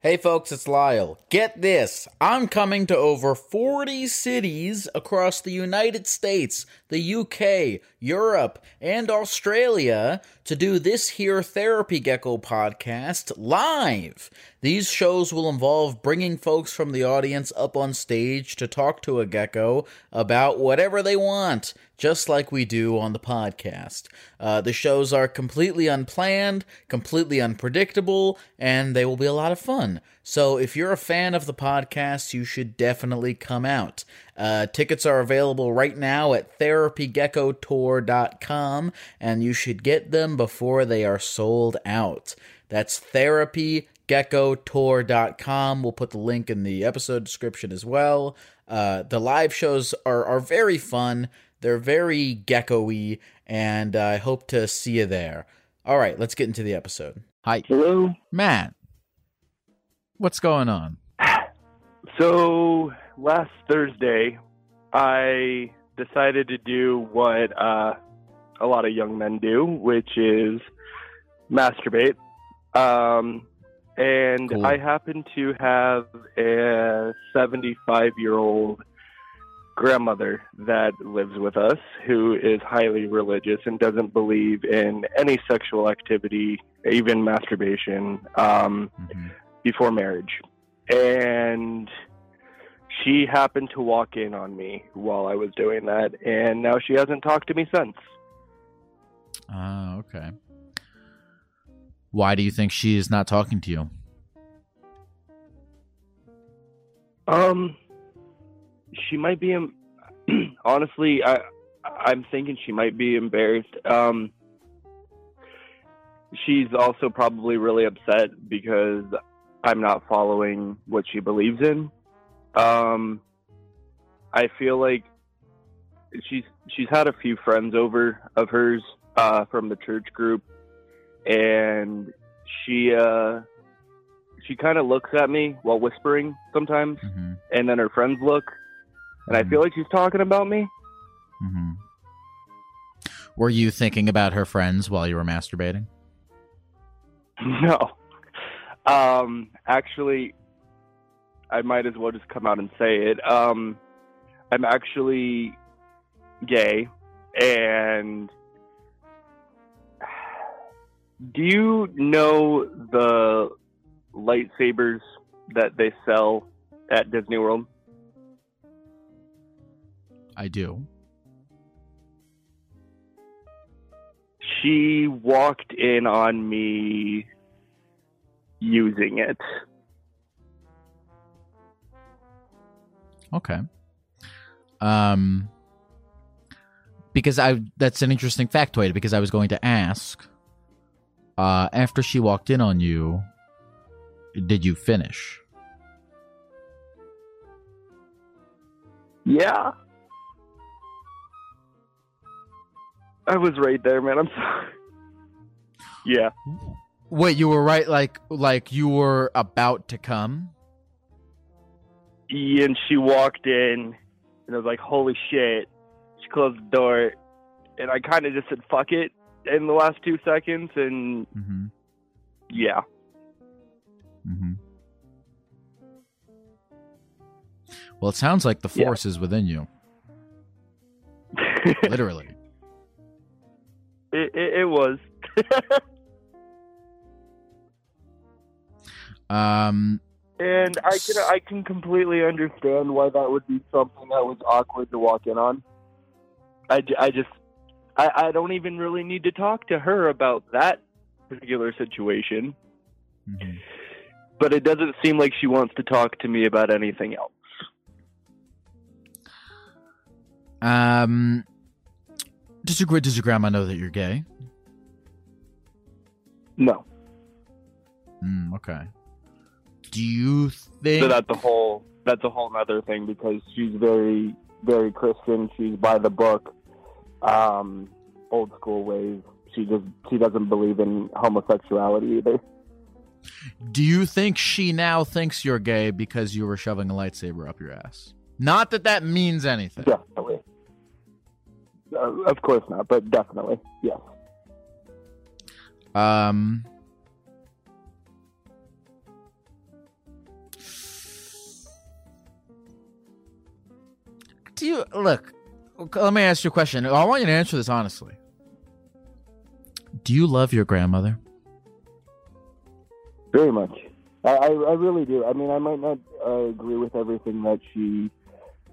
Hey folks, it's Lyle. Get this. I'm coming to over 40 cities across the United States, the UK, Europe, and Australia to do this here Therapy Gecko podcast live. These shows will involve bringing folks from the audience up on stage to talk to a gecko about whatever they want, just like we do on the podcast. Uh, the shows are completely unplanned, completely unpredictable, and they will be a lot of fun. So if you're a fan of the podcast, you should definitely come out. Uh, tickets are available right now at therapygeckotour.com, and you should get them before they are sold out. That's therapygeckotour.com. We'll put the link in the episode description as well. Uh, the live shows are, are very fun. They're very gecko-y, and I hope to see you there. All right, let's get into the episode. Hi. Hello. Matt. What's going on? So last Thursday, I decided to do what uh, a lot of young men do, which is masturbate. Um, and Cool. I happen to have a 75 year old grandmother that lives with us who is highly religious and doesn't believe in any sexual activity, even masturbation, um, Mhm. before marriage. And she happened to walk in on me while I was doing that, and now she hasn't talked to me since. Ah, okay. Why do you think she is not talking to you? Um, she might be. em- honestly, I I'm thinking she might be embarrassed. Um, she's also probably really upset because I'm not following what she believes in. Um, I feel like she's she's had a few friends over of hers uh, from the church group, and she uh, she kind of looks at me while whispering sometimes, Mm-hmm. and then her friends look, and I feel like she's talking about me. Mm-hmm. Were you thinking about her friends while you were masturbating? No. Um, actually, I might as well just come out and say it. Um, I'm actually gay, and do you know the lightsabers that they sell at Disney World? I do. She walked in on me using it. Okay. Um because I that's an interesting factoid because I was going to ask uh after she walked in on you did you finish? Yeah. I was right there, man. I'm sorry. Yeah. Wait, you were right like like you were about to come? And she walked in, and I was like, holy shit. She closed the door, and I kind of just said, fuck it, in the last two seconds, and Mhm. yeah. Mhm. Well, it sounds like the Yeah. force is within you, literally. It, it, it was. Um, and I can I can completely understand why that would be something that was awkward to walk in on. I, I just I, I don't even really need to talk to her about that particular situation. mhm. But it doesn't seem like she wants to talk to me about anything else. Um, does your does your grandma know that you're gay? No. Mm, okay. Do you think? So that's a whole that's a whole other thing because she's very very Christian. She's by the book, um, old school ways. She just she doesn't believe in homosexuality either. Do you think she now thinks you're gay because you were shoving a lightsaber up your ass? Not that that means anything. Definitely. Uh, of course not, but definitely yes. Um. Do you look? Let me ask you a question. I want you to answer this honestly. Do you love your grandmother? Very much. I, I, I really do. I mean, I might not uh, agree with everything that she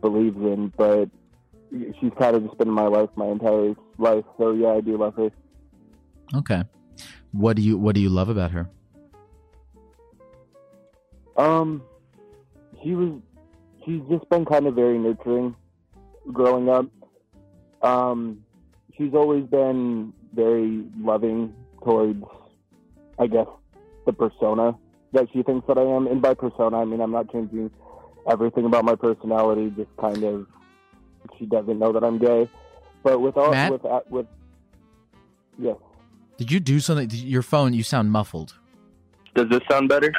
believes in, but she's kind of just been my life my entire life. So yeah, I do love her. Okay. What do you What do you love about her? Um, she was. She's just been kind of very nurturing growing up. Um, she's always been very loving towards, I guess, the persona that she thinks that I am. And by persona, I mean I'm not changing everything about my personality. Just kind of, she doesn't know that I'm gay. But with all Matt? with uh, with, yes. Did you do something? did- Your phone. You sound muffled. Does this sound better?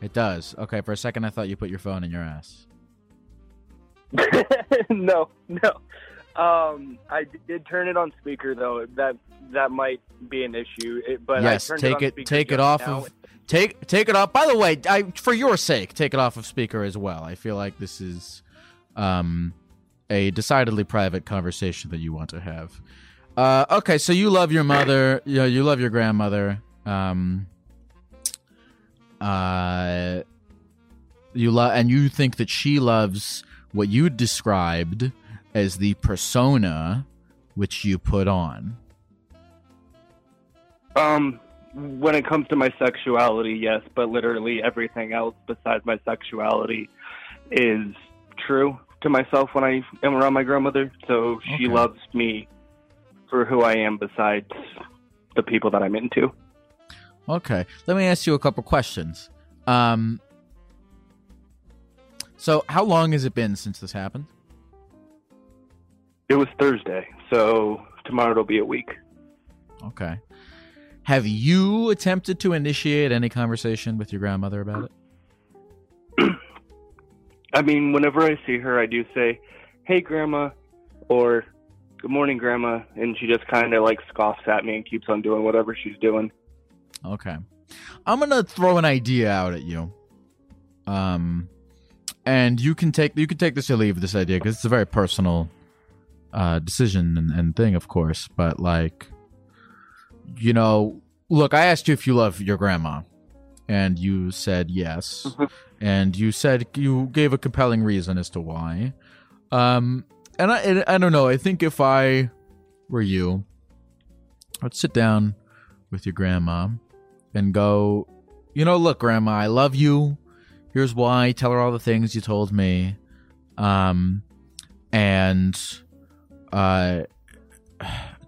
It does. Okay. For a second, I thought you put your phone in your ass. no, no. Um, I did turn it on speaker though. That that might be an issue. It, but I yes. turned Take on it. Take it off now. of. Take take it off. By the way, I for your sake, take it off of speaker as well. I feel like this is, um, a decidedly private conversation that you want to have. Uh, okay, so you love your mother. You know, you love your grandmother. Um, uh, you love, and you think that she loves what you described as the persona which you put on. Um, when it comes to my sexuality, yes, but literally everything else besides my sexuality is true to myself when I am around my grandmother. So she Okay. loves me for who I am besides the people that I'm into. Okay, let me ask you a couple questions. Um, so how long has it been since this happened? It was Thursday, so tomorrow it'll be a week. Okay. Have you attempted to initiate any conversation with your grandmother about it? I mean, whenever I see her, I do say, "Hey, grandma," or "Good morning, grandma," and she just kind of like scoffs at me and keeps on doing whatever she's doing. Okay. I'm going to throw an idea out at you. Um and you can take you can take this or leave this idea because it's a very personal uh decision and, and thing of course, but like you know, look, I asked you if you love your grandma and you said yes. And you said you gave a compelling reason as to why. Um and I and I don't know, I think if I were you, I'd sit down with your grandma and go, you know, look, grandma, I love you. Here's why. Tell her all the things you told me. Um, and, uh,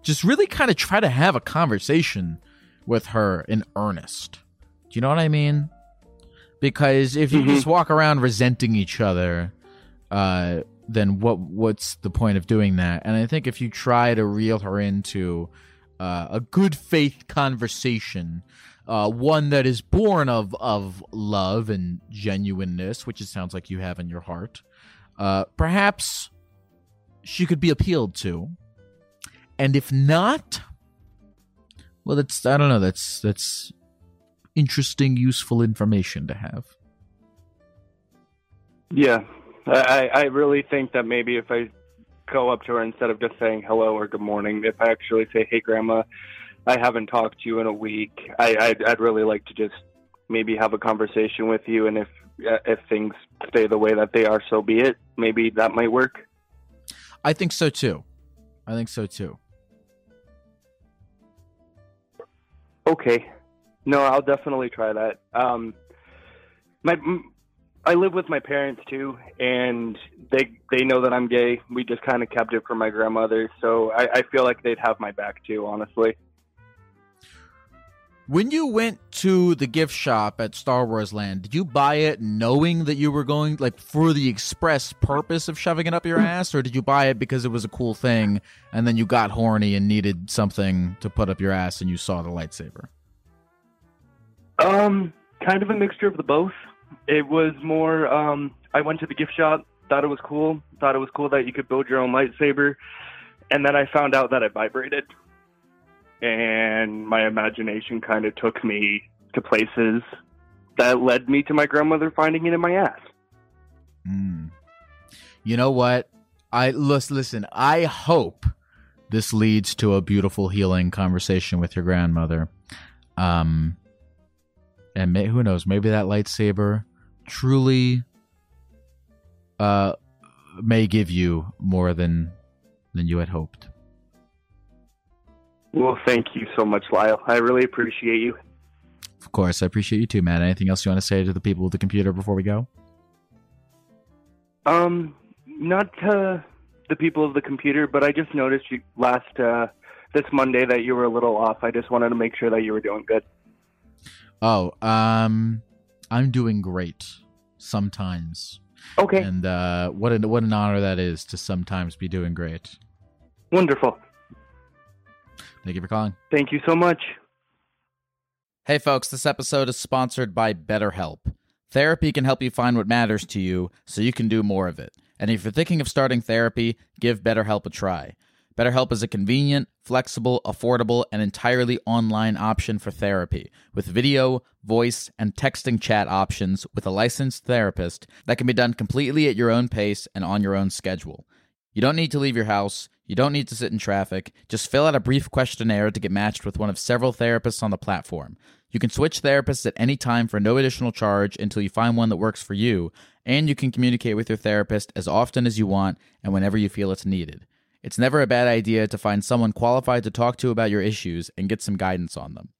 just really kind of try to have a conversation with her in earnest. Do you know what I mean? Because if you Mhm. just walk around resenting each other, uh, then what what's the point of doing that? And I think if you try to reel her into uh, a good faith conversation, uh, one that is born of of love and genuineness, which it sounds like you have in your heart, uh, perhaps she could be appealed to. And if not, well, that's I don't know. That's that's interesting, useful information to have. Yeah, I, I really think that maybe if I go up to her instead of just saying hello or good morning, if I actually say, "Hey, Grandma, I haven't talked to you in a week," I I'd, I'd really like to just maybe have a conversation with you, and if uh, if things stay the way that they are, so be it. Maybe that might work. I think so too. I think so too. Okay. No, I'll definitely try that. Um, my I live with my parents too, and they they know that I'm gay. We just kind of kept it from my grandmother, so I, I feel like they'd have my back too. Honestly. When you went to the gift shop at Star Wars Land, did you buy it knowing that you were going like for the express purpose of shoving it up your ass, or did you buy it because it was a cool thing and then you got horny and needed something to put up your ass and you saw the lightsaber? Um, kind of a mixture of the both. It was more. Um, I went to the gift shop, thought it was cool, thought it was cool that you could build your own lightsaber, and then I found out that it vibrated, and my imagination kind of took me to places that led me to my grandmother finding it in my ass. Mm. You know what? I listen. I hope this leads to a beautiful healing conversation with your grandmother. Um, and may, who knows? Maybe that lightsaber truly uh, may give you more than than you had hoped. Well, thank you so much, Lyle. I really appreciate you. Of course, I appreciate you too, Matt. Anything else you want to say to the people with the computer before we go? Um, not to the people of the computer, but I just noticed you last uh, this Monday that you were a little off. I just wanted to make sure that you were doing good. Oh, um, I'm doing great. Sometimes. Okay. And uh, what an what an honor that is to sometimes be doing great. Wonderful. Thank you for calling. Thank you so much. Hey, folks, this episode is sponsored by BetterHelp. Therapy can help you find what matters to you so you can do more of it. And if you're thinking of starting therapy, give BetterHelp a try. BetterHelp is a convenient, flexible, affordable, and entirely online option for therapy, with video, voice, and texting chat options with a licensed therapist that can be done completely at your own pace and on your own schedule. You don't need to leave your house. You don't need to sit in traffic. Just fill out a brief questionnaire to get matched with one of several therapists on the platform. You can switch therapists at any time for no additional charge until you find one that works for you, and you can communicate with your therapist as often as you want and whenever you feel it's needed. It's never a bad idea to find someone qualified to talk to about your issues and get some guidance on them.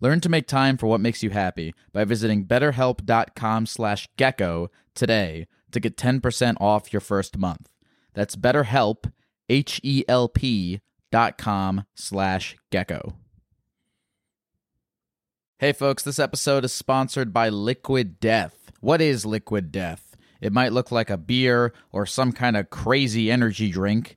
Learn to make time for what makes you happy by visiting betterhelp.com slash gecko today to get 10% off your first month. That's betterhelp, H-E-L-P dot com slash gecko. Hey folks, this episode is sponsored by Liquid Death. What is Liquid Death? It might look like a beer or some kind of crazy energy drink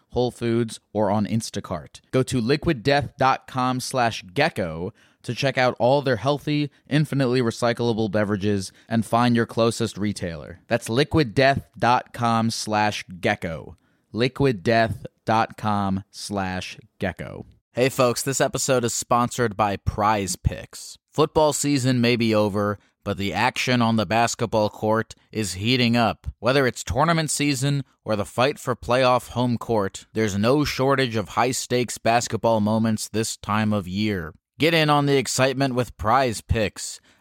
Whole Foods, or on Instacart. Go to liquiddeath.com slash gecko to check out all their healthy, infinitely recyclable beverages and find your closest retailer. That's liquiddeath.com slash gecko. liquiddeath.com slash gecko. Hey folks, this episode is sponsored by Prize Picks. Football season may be over, but the action on the basketball court is heating up. Whether it's tournament season or the fight for playoff home court, there's no shortage of high stakes basketball moments this time of year. Get in on the excitement with Prize Picks,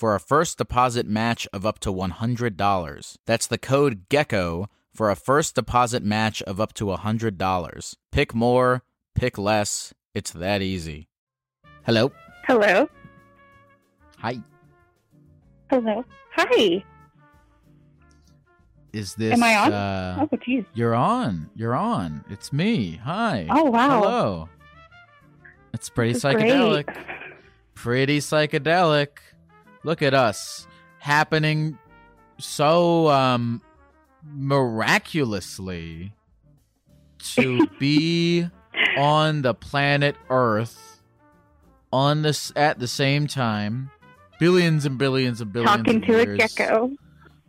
for a first deposit match of up to $100. That's the code GECKO for a first deposit match of up to $100. Pick more, pick less. It's that easy. Hello. Hello. Hi. Hello. Hi. Is this Am I on? Uh, oh, geez. You're on. You're on. It's me. Hi. Oh, wow. Hello. It's pretty This psychedelic. Pretty psychedelic. Look at us happening so um miraculously to be on the planet Earth on this at the same time. Billions and billions and billions Talking of to a gecko.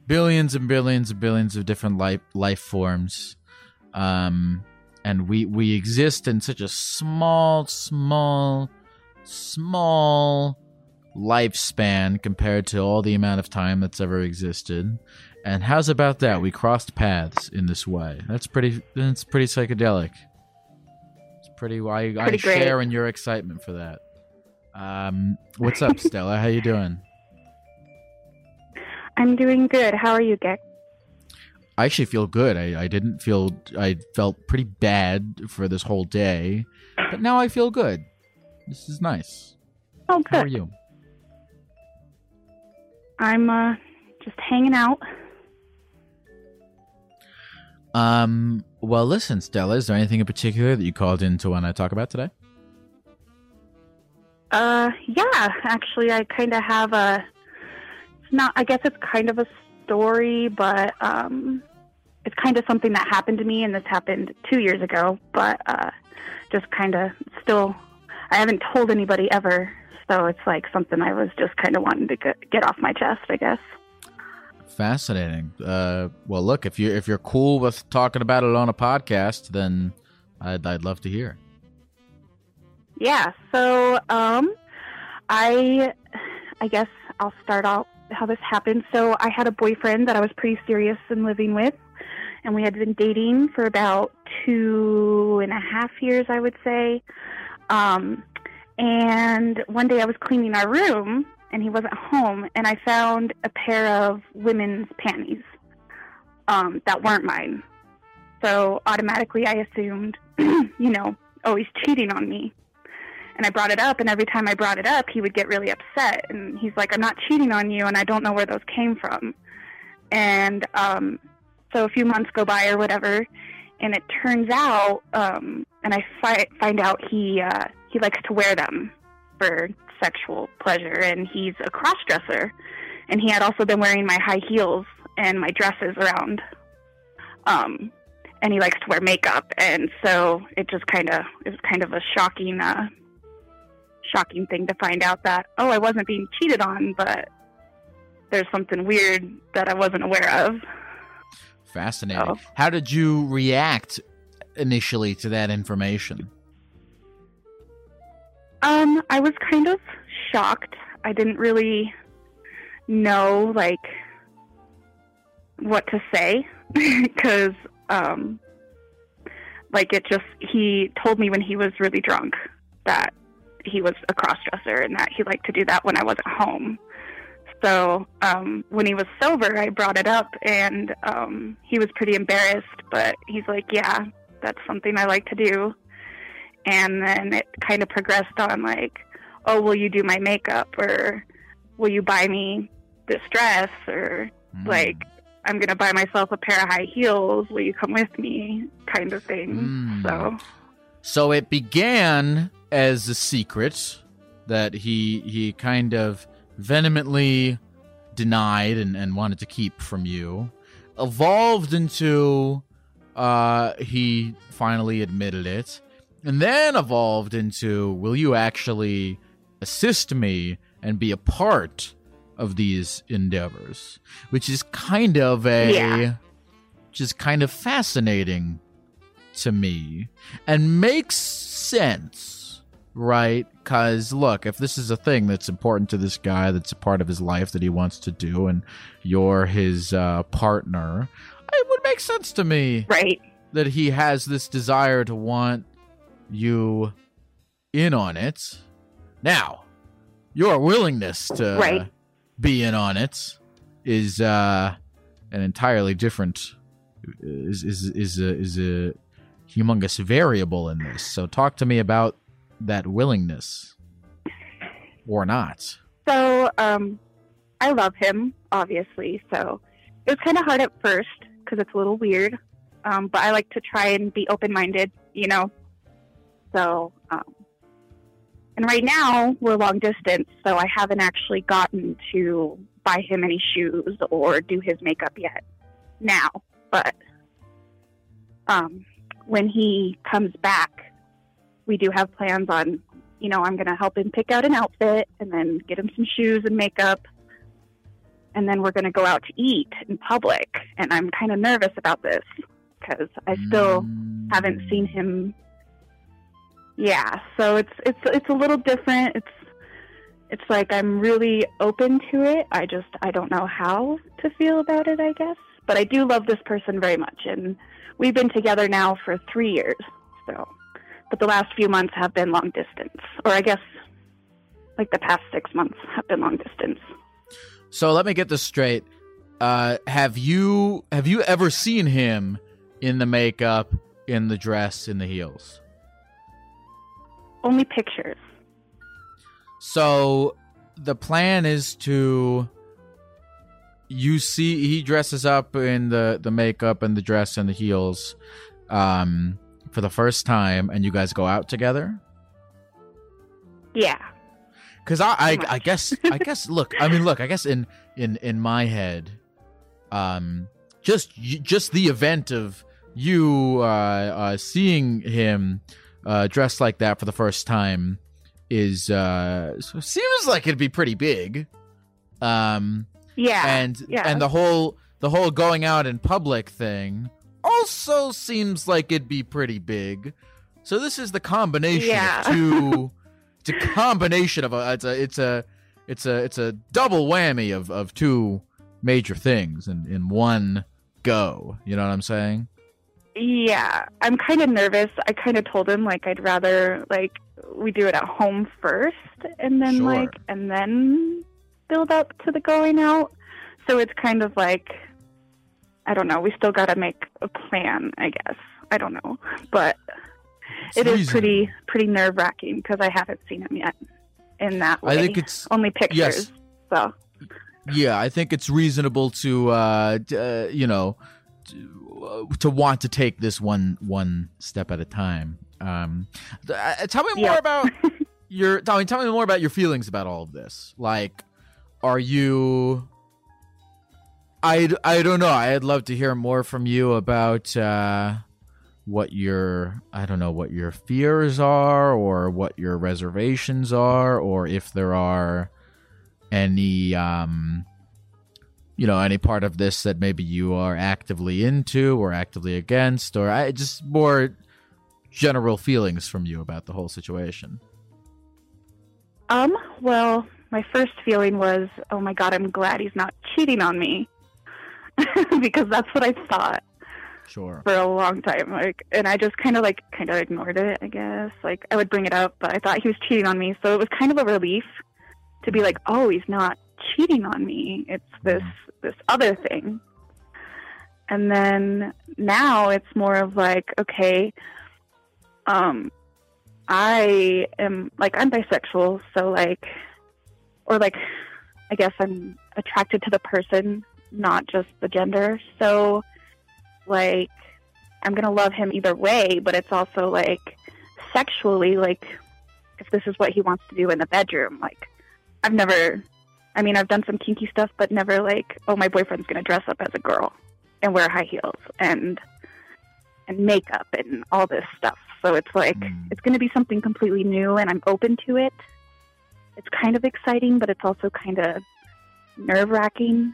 billions and billions and billions of different life life forms um and we we exist in such a small small small lifespan compared to all the amount of time that's ever existed and how's about that we crossed paths in this way that's pretty that's pretty psychedelic it's pretty i, I Pretty great. share in your excitement for that um what's up stella how you doing I'm doing good. How are you, Geck? I actually feel good. I, I didn't feel I felt pretty bad for this whole day, but now I feel good. This is nice. Oh, How are you? I'm uh, just hanging out. Um. Well, listen, Stella. Is there anything in particular that you called in to want to talk about today? Uh, yeah, actually, I kind of have a. It's not. I guess it's kind of a story, but um, it's kind of something that happened to me, and this happened two years ago. But uh, just kind of still, I haven't told anybody ever, so it's like something I was just kind of wanting to get, get off my chest, I guess. Fascinating. Uh. Well, look if you if you're cool with talking about it on a podcast, then I'd I'd love to hear. Yeah. So, um, I, I guess I'll start out how this happened. So, I had a boyfriend that I was pretty serious in living with, and we had been dating for about two and a half years, I would say. Um, and one day I was cleaning our room, and he wasn't home, and I found a pair of women's panties um, that weren't mine. So automatically, I assumed, you know, oh, he's cheating on me and I brought it up, and every time I brought it up, he would get really upset, and he's like, "I'm not cheating on you, and I don't know where those came from." And um, so a few months go by or whatever, and it turns out, um, and I fi- find out he uh, he likes to wear them for sexual pleasure, and he's a cross dresser, and he had also been wearing my high heels and my dresses around. Um, and he likes to wear makeup, and so it just kind of is kind of a shocking uh, shocking thing to find out that oh I wasn't being cheated on, but there's something weird that I wasn't aware of. Fascinating. Oh. How did you react initially to that information? Um, I was kind of shocked. I didn't really know like what to say because um like it just he told me when he was really drunk that he was a cross dresser and that he liked to do that when I wasn't home. So um, when he was sober, I brought it up, and um, he was pretty embarrassed. But he's like, "Yeah, that's something I like to do." And then it kind of progressed on like, "Oh, will you do my makeup?" or "Will you buy me this dress?" or Mm. like, "I'm gonna buy myself a pair of high heels. Will you come with me?" kind of thing. Mm. So So it began as a secret that he he kind of vehemently denied and, and wanted to keep from you. Evolved into uh he finally admitted it. And then evolved into will you actually assist me and be a part of these endeavors? Which is kind of a Yeah. which is kind of fascinating to me and makes sense, right? Because look, if this is a thing that's important to this guy, that's a part of his life that he wants to do, and you're his uh, partner, it would make sense to me right, that he has this desire to want you in on it. Now, your willingness to Right. in on it is uh, an entirely different is is is a, is a humongous variable in this. So talk to me about that willingness or not. So, um, I love him, obviously. So it was kind of hard at first because it's a little weird. Um, but I like to try and be open minded, you know. So, um, and right now we're long distance, so I haven't actually gotten to buy him any shoes or do his makeup yet now. But um, when he comes back, we do have plans on, you know, I'm going to help him pick out an outfit and then get him some shoes and makeup. And then we're going to go out to eat in public. And I'm kind of nervous about this because I still Mm. haven't seen him. Yeah, so it's it's it's a little different. It's it's like I'm really open to it. I just I don't know how to feel about it. I guess, but I do love this person very much, and we've been together now for three years. So, but the last few months have been long distance, or I guess like the past six months have been long distance. So let me get this straight. Uh, have you have you ever seen him in the makeup, in the dress, in the heels? Only pictures. So the plan is to you see he dresses up in the the makeup and the dress and the heels um for the first time and you guys go out together Yeah. cuz I I, I guess I guess look I mean look I guess in in in my head um just just the event of you uh, uh seeing him uh dressed like that for the first time is uh seems like it'd be pretty big um Yeah. and yeah. and the whole the whole going out in public thing also seems like it'd be pretty big so this is the combination Yeah. of two it's a combination of a it's a it's a it's a it's a double whammy of of two major things in in one go you know what i'm saying Yeah, I'm kind of nervous. I kind of told him like I'd rather like we do it at home first, and then Sure. like and then build up to the going out. So it's kind of like I don't know. We still got to make a plan, I guess. I don't know, but It's it is reasonable. pretty pretty nerve wracking because I haven't seen him yet in that way. i think it's only pictures. So Yeah, I think it's reasonable to, uh, uh you know, to, to want to take this one one step at a time. Um, uh, tell me more Yeah. about your. Tell me, tell me more about your feelings about all of this. Like, are you? I I don't know. I'd love to hear more from you about uh, what your I don't know what your fears are, or what your reservations are, or if there are any um you know any part of this that maybe you are actively into or actively against or I just more general feelings from you about the whole situation. Um, well, my first feeling was, oh my god, I'm glad he's not cheating on me. because that's what I thought Sure. for a long time. Like and I just kinda like kinda ignored it, I guess. Like I would bring it up, but I thought he was cheating on me, so it was kind of a relief to be like, Oh, he's not cheating on me. It's this this other thing. And then now it's more of like, okay, um I am like I'm bisexual, so like or like I guess I'm attracted to the person, not just the gender. So like I'm gonna love him either way, but it's also like sexually, like if this is what he wants to do in the bedroom, like I've never I mean I've done some kinky stuff but never like, oh my boyfriend's gonna dress up as a girl and wear high heels and and makeup and all this stuff. So it's like Mm. it's gonna be something completely new and I'm open to it. It's kind of exciting, but it's also kind of nerve wracking,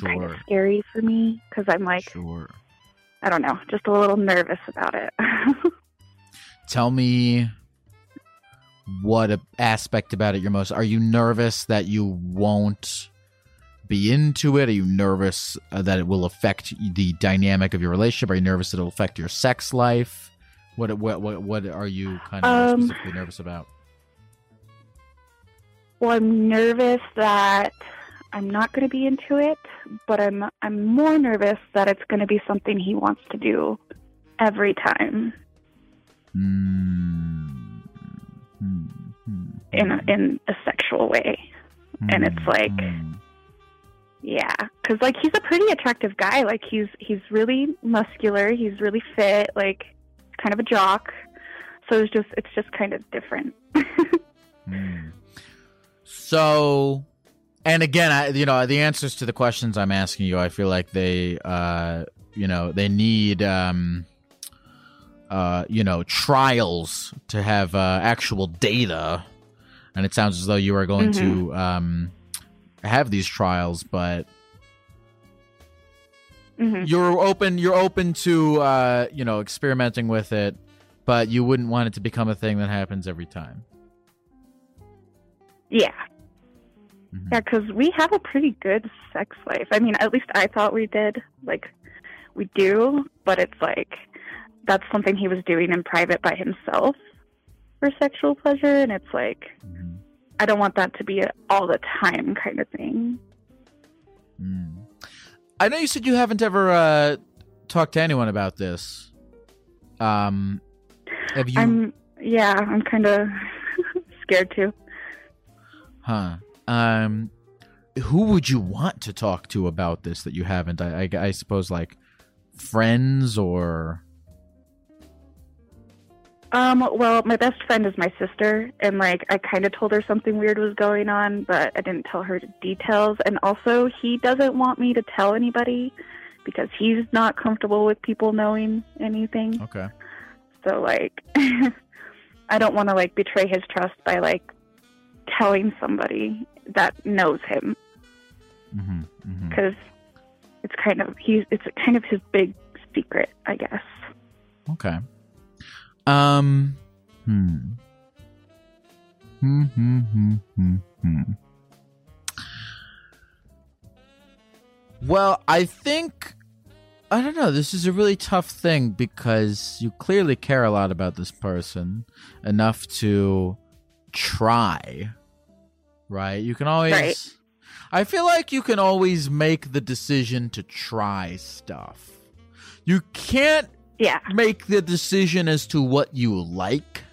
kind of scary for me because I'm like, Sure. I don't know, just a little nervous about it. Tell me what aspect about it you're most are you nervous that you won't be into it? Are you nervous uh, that it will affect the dynamic of your relationship? Are you nervous that it'll affect your sex life? What what what, what are you kind of Um, specifically nervous about? well, I'm nervous that I'm not going to be into it, but I'm I'm more nervous that it's going to be something he wants to do every time Mm. In a, in a sexual way. and it's Hmm. like-. Yeah, cuz like he's a pretty attractive guy. Like he's he's really muscular, he's really fit, like kind of a jock. So it's just it's just kind of different. Hmm. So, and again, I, you know, the answers to the questions I'm asking you, I feel like they, uh, you know, they need, um, uh, you know, trials to have uh, actual data. And it sounds as though you are going to um, have these trials, but hmm you're open. You're open to, uh, you know, experimenting with it, but you wouldn't want it to become a thing that happens every time. Yeah. Mhm. Yeah, because we have a pretty good sex life. I mean, at least I thought we did. Like, we do, but it's like that's something he was doing in private by himself for sexual pleasure, and it's like Mhm. I don't want that to be a all the time kind of thing. Mm. I know you said you haven't ever uh, talked to anyone about this. Um, have you? I'm yeah, I'm kind of scared too. Huh. Um, who would you want to talk to about this that you haven't? I, I, I suppose like friends or. Um, well, my best friend is my sister, and like I kind of told her something weird was going on, but I didn't tell her details. And also, he doesn't want me to tell anybody because he's not comfortable with people knowing anything. Okay. So like, I don't want to like betray his trust by like telling somebody that knows him Mm-hmm, mm-hmm. because it's kind of he's it's kind of his big secret, I guess. Okay. Um. Hmm. Hmm. Hmm. Hmm. Hmm. hmm. Well, I think I don't know. This is a really tough thing because you clearly care a lot about this person enough to try. Right? You can always. Right. I feel like you can always make the decision to try stuff. You can't Yeah. make the decision as to what you like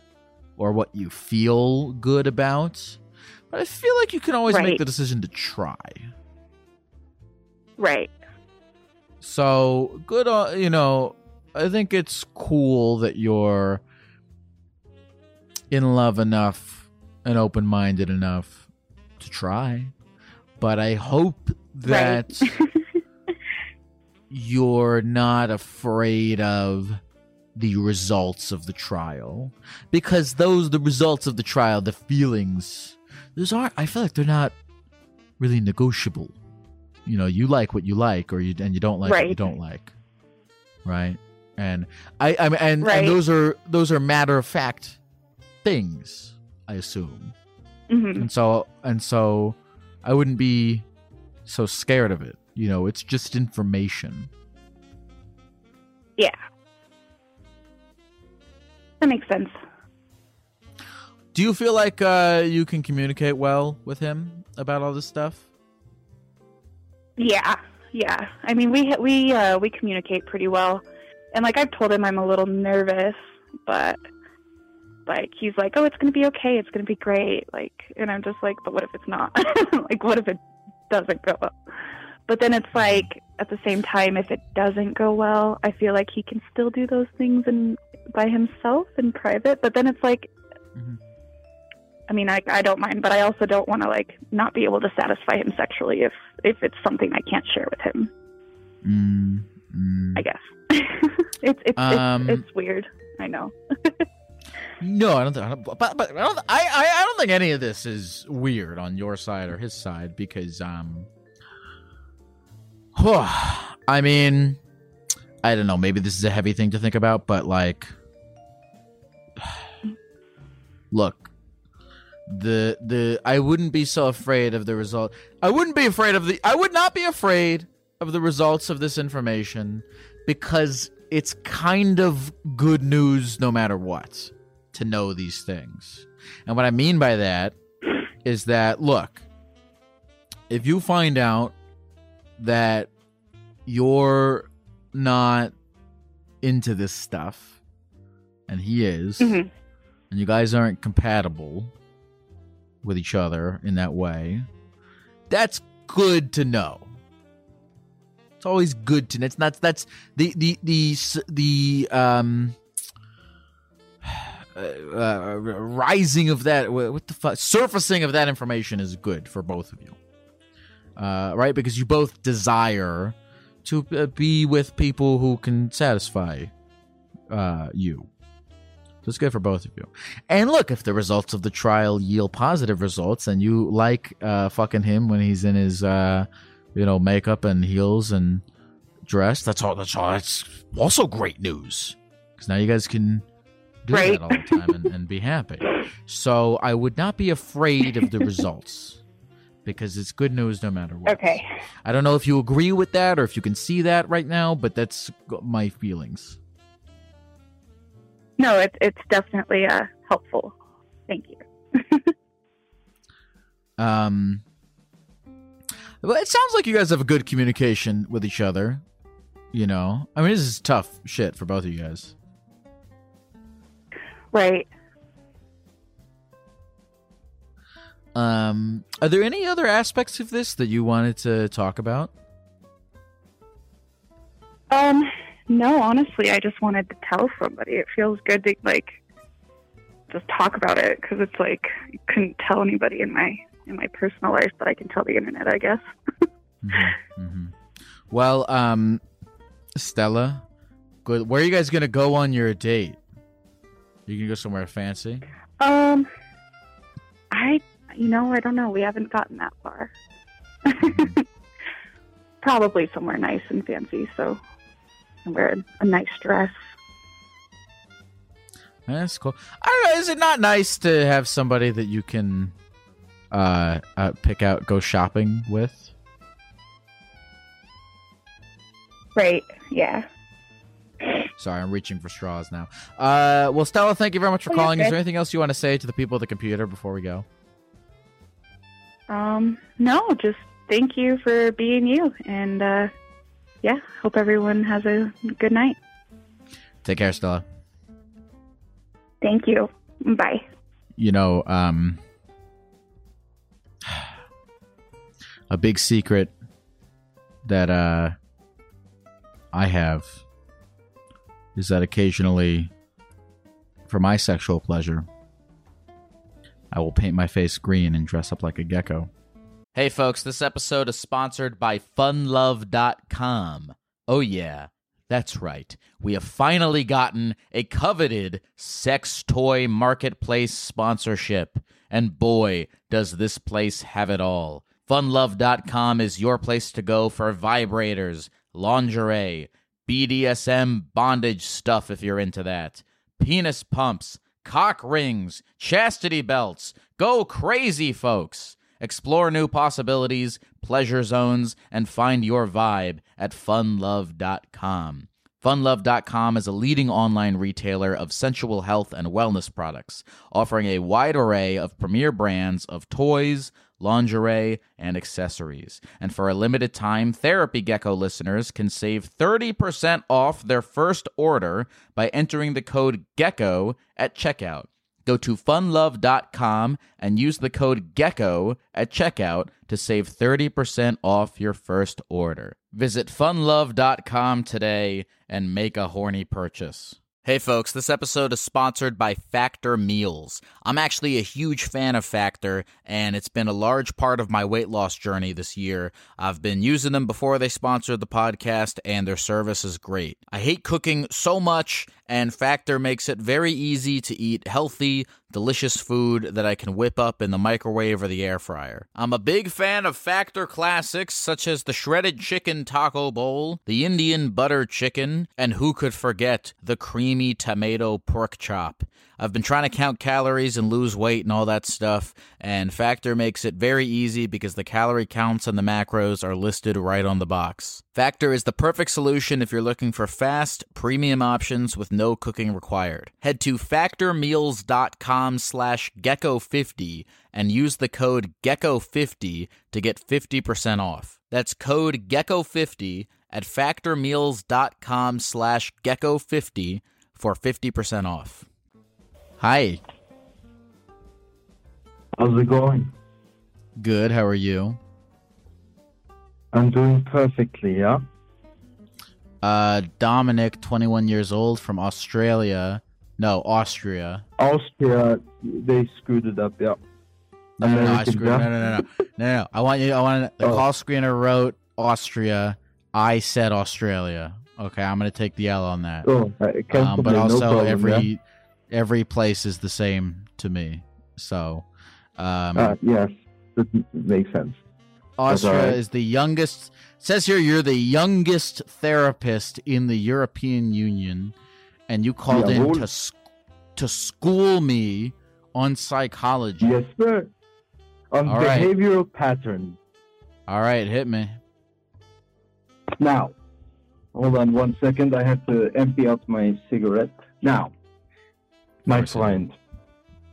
or what you feel good about. But I feel like you can always make the decision to try. Right. So good, on you know. I think it's cool that you're in love enough and open minded enough to try. But I hope that you're not afraid of the results of the trial. Because those the results of the trial the feelings those aren't i feel like they're not really negotiable. You know you like what you like or you and you don't like what you don't like. Right? And i i mean and, Right. and those are those are matter of fact things i assume. Hmm and so and so i wouldn't be so scared of it you know it's just information Yeah. That makes sense. do you feel like uh you can communicate well with him about all this stuff Yeah. Yeah. I mean, we we uh, we communicate pretty well, and like I've told him I'm a little nervous, but like he's like, "Oh, it's gonna be okay. It's gonna be great." Like, and I'm just like, "But what if it's not? like, what if it doesn't go well?" But then it's like at the same time, if it doesn't go well, I feel like he can still do those things in by himself in private. But then it's like, Mhm. I mean, I I don't mind, but I also don't want to like not be able to satisfy him sexually if if it's something I can't share with him. mm, mm. I guess it's it's, Um, it's it's weird. I know. no i don't think I don't- but, but i don't I, I i don't think any of this is weird on your side or his side because um i mean i don't know maybe this is a heavy thing to think about but like look the the I wouldn't be so afraid of the result. I wouldn't be afraid of the I would not be afraid of the results of this information because it's kind of good news no matter what to know these things. And what I mean by that is that look, if you find out that you're not into this stuff and he is Mhm. and you guys aren't compatible with each other in that way that's good to know. It's always good to know. It's not that's the the the the um uh, uh, rising of that wha- what the fuck surfacing of that information is good for both of you uh, right? Because you both desire to uh, be with people who can satisfy uh, you. So it's good for both of you. And look if the results of the trial yield positive results and you like uh, fucking him when he's in his uh, you know makeup and heels and dress that's all that's all that's also great news. Because now you guys can do Right. that all the time and, and be happy. So I would not be afraid of the results because it's good news no matter what. Okay. I don't know if you agree with that or if you can see that right now, but that's my feelings. No, it's it's definitely uh, helpful. Thank you. Um, well, it sounds like you guys have a good communication with each other. You know, I mean, this is tough shit for both of you guys. Right. Um, are there any other aspects of this that you wanted to talk about? Um, no, honestly, I just wanted to tell somebody. It feels good to like just talk about it because it's like I couldn't tell anybody in my in my personal life, but I can tell the internet, I guess. hmm Well, um, Stella, good. Where are you guys gonna go on your date? You can go somewhere fancy. Um, I, you know, I don't know. We haven't gotten that far. Probably somewhere nice and fancy. So, wear a nice dress. That's cool. I don't know. Is it not nice to have somebody that you can uh, uh pick out, go shopping with? Right. Yeah. Sorry, I'm reaching for straws now. Uh, well, Stella, thank you very much for Oh, calling. Is there anything else you want to say to the people at the computer before we go? Um, no, just thank you for being you. And, uh, yeah, hope everyone has a good night. Take care, Stella. Thank you. Bye. you know, um, a big secret that uh, I have is that occasionally, for my sexual pleasure, I will paint my face green and dress up like a gecko. Hey, folks, this episode is sponsored by funlove.com. Oh, yeah. That's right. We have finally gotten a coveted sex toy marketplace sponsorship. And boy, does this place have it all. Funlove.com is your place to go for vibrators, lingerie, BDSM bondage stuff if you're into that, penis pumps, cock rings, chastity belts. Go crazy, folks. Explore new possibilities, pleasure zones, and find your vibe at funlove.com. Funlove.com is a leading online retailer of sensual health and wellness products, offering a wide array of premier brands of toys, lingerie, and accessories. And for a limited time, Therapy Gecko listeners can save 30% off their first order by entering the code GECKO at checkout. Go to funlove.com and use the code GECKO at checkout to save 30% off your first order. Visit funlove.com today and make a horny purchase. Hey folks, this episode is sponsored by Factor Meals. I'm actually a huge fan of Factor, and it's been a large part of my weight loss journey this year. I've been using them before they sponsored the podcast, and their service is great. I hate cooking so much, and Factor makes it very easy to eat healthy, delicious food that I can whip up in the microwave or the air fryer. I'm a big fan of Factor classics such as the shredded chicken taco bowl, the Indian butter chicken, and who could forget the creamy tomato pork chop. I've been trying to count calories and lose weight and all that stuff, and Factor makes it very easy because the calorie counts and the macros are listed right on the box. Factor is the perfect solution if you're looking for fast, premium options with no cooking required. Head to factormeals.com slash gecko50 and use the code gecko50 to get 50% off. That's code gecko50 at factormeals.com slash gecko50 for 50% off. Hi. How's it going? Good. How are you? I'm doing perfectly, yeah? Uh, Dominic, 21 years old from Australia. No, Austria. Austria, they screwed it up, yeah. No, no, no, I screwed. No, no, no, no, no, no. I want you. I want the Oh. call screener wrote Austria. I said Australia. Okay, I'm gonna take the L on that. Oh, Um, but complain, no also problem, every yeah? every place is the same to me. So, um, Uh, yes, that makes sense. Austria alright. is the youngest. Says here you're the youngest therapist in the European Union, and you called in Jawohl. to sc- to school me on psychology. Yes, sir. On All right. behavioral patterns. All right, hit me. Now, hold on one second. I have to empty out my cigarette. Now, my yeah. friend,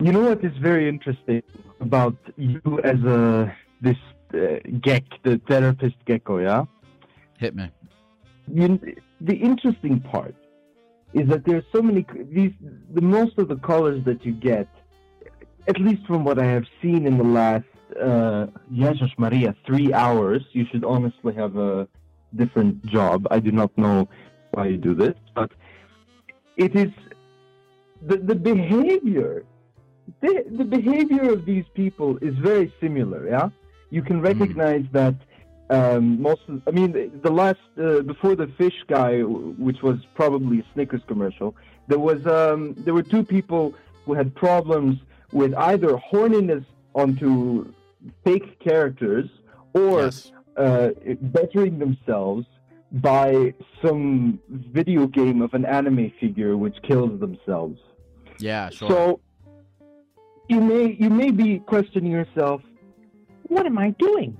you know what is very interesting about you as a this uh, gek, the therapist gecko, yeah? Hit me. you, the interesting part is that there are so many these the most of the colors that you get at least from what i have seen in the last uh jesus maria three hours you should honestly have a different job i do not know why you do this but it is the the behavior the, the behavior of these people is very similar yeah you can recognize that um, most of, I mean, the- the last, uh, before the fish guy, which was probably a Snickers commercial, there was, um, there were two people who had problems with either horniness onto fake characters or yes. uh, bettering themselves by some video game of an anime figure which kills themselves. Yeah, sure. So you may you may be questioning yourself, what am I doing?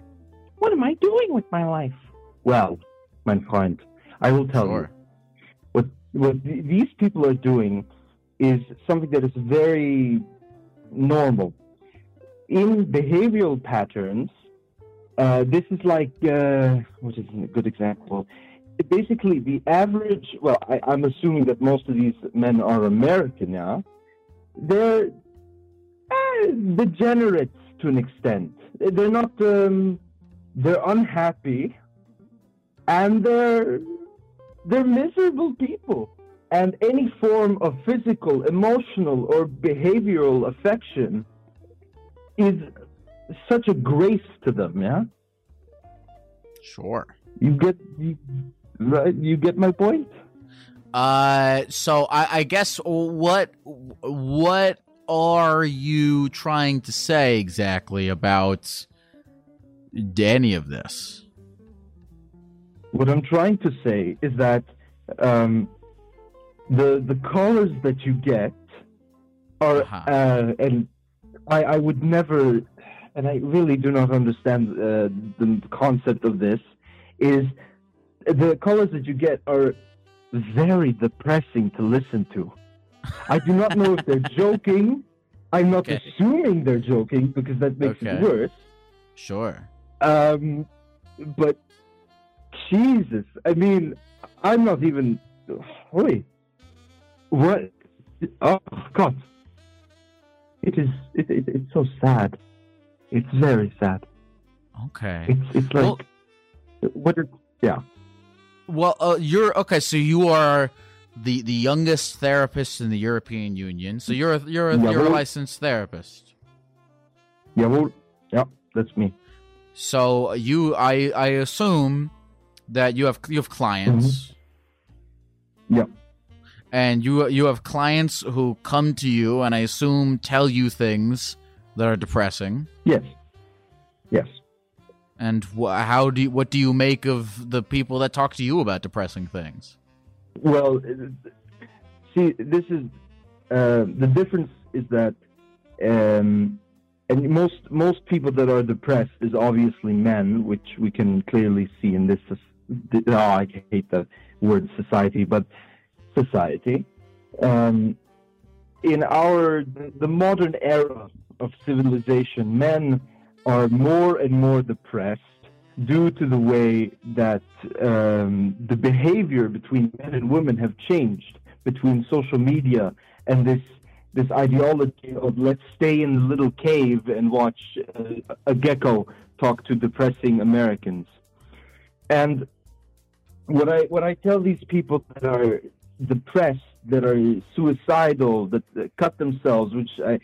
What am I doing with my life? Well, my friend, I will tell Sure. you what what th- these people are doing is something that is very normal in behavioral patterns. Uh, this is like uh, what is a good example? Basically, the average. Well, I, I'm assuming that most of these men are American, yeah. They're uh, degenerates to an extent. They're not. Um, they're unhappy, and they're they're miserable people. And any form of physical, emotional, or behavioral affection is such a grace to them. Yeah, Sure. you get you, right. You get my point. Uh, so I, I guess what what are you trying to say exactly about any of this? What I'm trying to say is that um, the the colors that you get are, Uh-huh. uh, and I, I would never, and I really do not understand uh, the concept of this. Is the colors that you get are very depressing to listen to. I do not know if they're joking. I'm not Okay. assuming they're joking because that makes Okay. it worse. Sure. Um, but Jesus, I mean, I'm not even. Wait, what? Oh God! It is. It, it, it's so sad. It's very sad. Okay. It's it's like Well- what? Yeah. Well, uh, you're okay. So you are the the youngest therapist in the European Union. So you're a, you're a, you're a licensed therapist. Yeah. Well. Yeah. That's me. So you, I I assume that you have you have clients. Mm-hmm. Yeah. And you you have clients who come to you, and I assume tell you things that are depressing. Yes. Yes. And wh- how do you, what do you make of the people that talk to you about depressing things? Well, see, this is uh, the difference is that, um, and most most people that are depressed is obviously men, which we can clearly see in this oh, I hate the word society, but society. Um, in our the modern era of civilization, men are more and more depressed due to the way that um, the behavior between men and women have changed between social media and this this ideology of let's stay in the little cave and watch uh, a gecko talk to depressing Americans. And what I what I tell these people that are depressed, that are suicidal, that, that cut themselves, which I,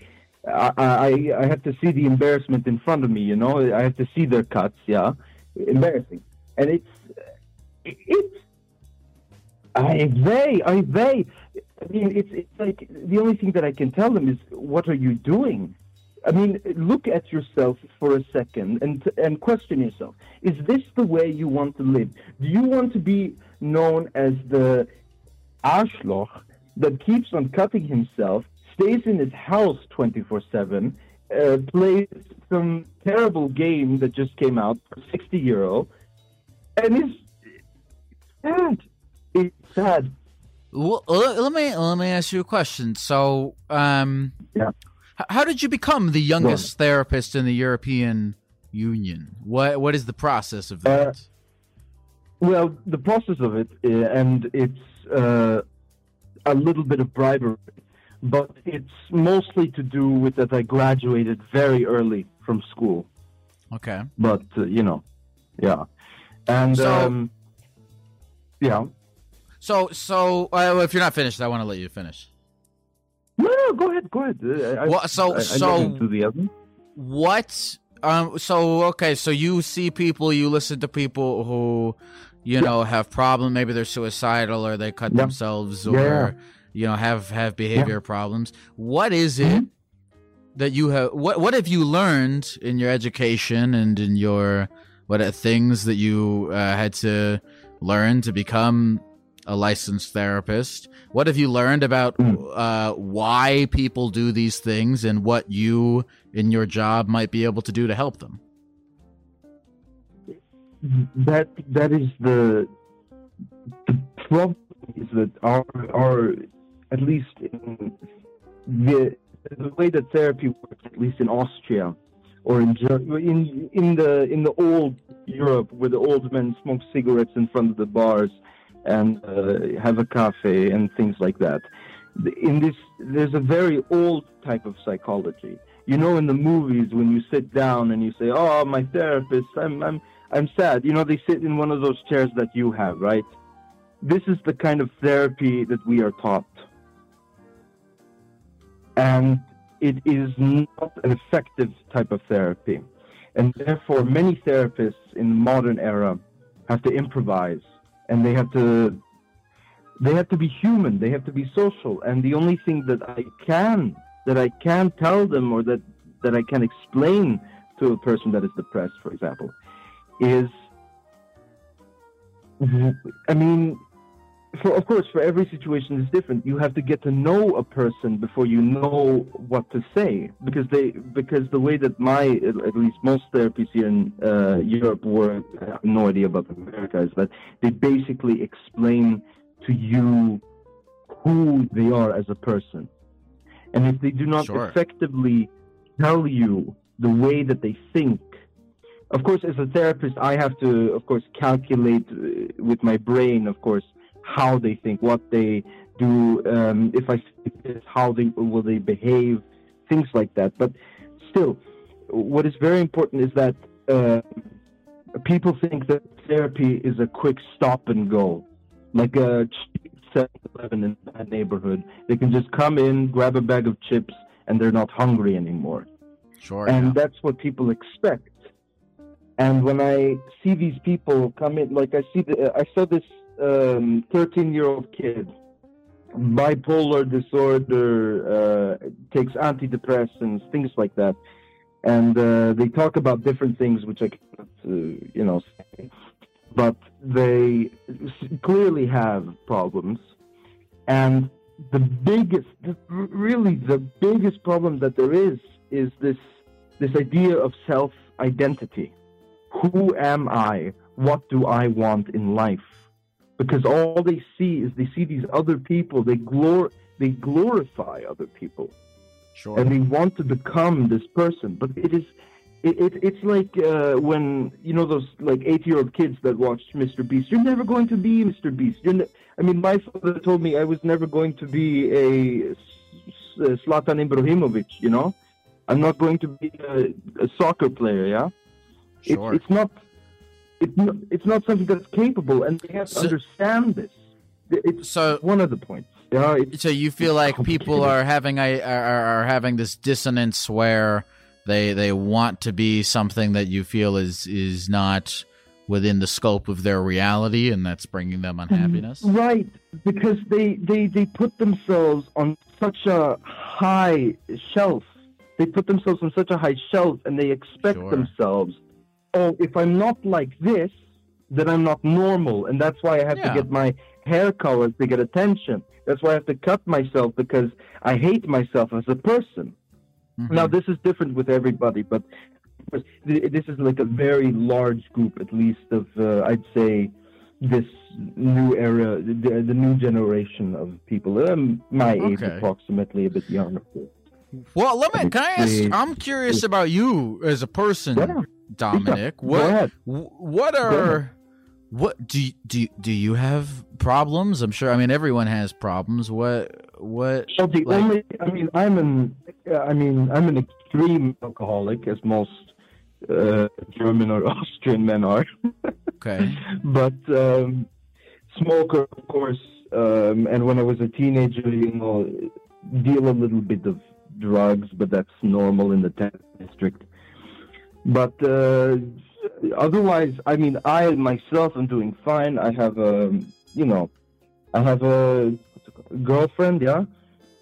I I I have to see the embarrassment in front of me. You know, I have to see their cuts. Yeah, embarrassing, and it's it's I they I they. I mean, it's it's like the only thing that I can tell them is, what are you doing? I mean, look at yourself for a second and and question yourself: Is this the way you want to live? Do you want to be known as the Arschloch that keeps on cutting himself, stays in his house twenty four seven, uh, plays some terrible game that just came out for sixty euro, and it's sad. It's sad. Well, let me let me ask you a question. So, um, yeah how did you become the youngest well, therapist in the European Union? What what is the process of that? Uh, well, the process of it, uh, and it's uh, a little bit of bribery, but it's mostly to do with that I graduated very early from school. Okay. But uh, you know, yeah, and so, um, yeah. So so uh, if you're not finished, I want to let you finish. No, no, go ahead, go ahead. I, well, so I, I so the what? Um. So okay. So you see people, you listen to people who, you yeah. know, have problem. Maybe they're suicidal or they cut yeah. themselves or yeah. You know have have behavior problems. What is it? Mm-hmm. That you have what what have you learned in your education and in your what uh, things that you uh, had to learn to become a licensed therapist. What have you learned about hmm. uh, why people do these things and what you in your job might be able to do to help them? That that is the the problem is that our our at least in the the way that therapy works, at least in Austria or in in in the in the old Europe, where the old men smoke cigarettes in front of the bars and uh, have a cafe and things like that. In this, there's a very old type of psychology. You know, in the movies, when you sit down and you say, "Oh, my therapist, I'm, I'm, I'm sad." You know, they sit in one of those chairs that you have, right? This is the kind of therapy that we are taught, and it is not an effective type of therapy, and therefore, many therapists in the modern era have to improvise and they have to they have to be human they have to be social. And the only thing that i can that i can tell them or that that i can explain to a person that is depressed for example is i mean for, of course, for every situation is different. You have to get to know a person before you know what to say, because they because the way that my at least most therapies here in uh, Europe work, I have no idea about America, is that they basically explain to you who they are as a person, and if they do not sure. effectively tell you the way that they think of course, as a therapist, I have to, of course, calculate uh, with my brain, of course, how they think, what they do, um, if I this, how they will they behave, things like that. But still, what is very important is that uh, people think that therapy is a quick stop and go, like a 7-Eleven in that neighborhood. They can just come in, grab a bag of chips, and they're not hungry anymore. Sure. And yeah. that's what people expect. And when I see these people come in, like I see, the, I saw this 13 um, year old kid, bipolar disorder, uh, takes antidepressants, things like that. And uh, they talk about different things, which I cannot, uh, you know, say. But they clearly have problems. And the biggest, really the biggest problem that there is, is this, this idea of self identity. Who am I? what do I want in life? Because all they see is they see these other people. They glor they glorify other people, Sure. and they want to become this person. But it is, it, it it's like uh, when you know those like eight year old kids that watched Mr. Beast. You're never going to be Mr. Beast. You're ne- I mean, my father told me I was never going to be a Zlatan Ibrahimovic. You know, I'm not going to be a, a soccer player. Yeah sure. it's, it's not it's not it's not something that's capable and they have to So- understand this. It's so one of the points. Yeah it's, so you feel like people are having a are, are having this dissonance where they they want to be something that you feel is is not within the scope of their reality and that's bringing them unhappiness? right because they they they put themselves on such a high shelf. They put themselves on such a high shelf and they expect Sure. themselves oh if i'm not like this then i'm not normal and that's why i have Yeah. to get my hair colored to get attention that's why i have to cut myself because i hate myself as a person Mhm. Now, this is different with everybody, but this is like a very large group, at least of uh, I'd say this new era, the, the new generation of people, um, my age Okay. approximately, a bit younger. well let me can i ask i'm curious about you as a person Yeah. Dominic Go what what are what do you, do you- do you have problems i'm sure i mean everyone has problems what what Well, the like- only, I mean, I'm an, I mean, I'm an extreme alcoholic, as most uh, German or Austrian men are. okay but um, smoker, of course. Um, and when I was a teenager, you know, deal a little bit of drugs, but that's normal in the 10th district. But uh, otherwise, I mean, I myself am doing fine. I have a, you know, I have a what's it called? girlfriend, yeah,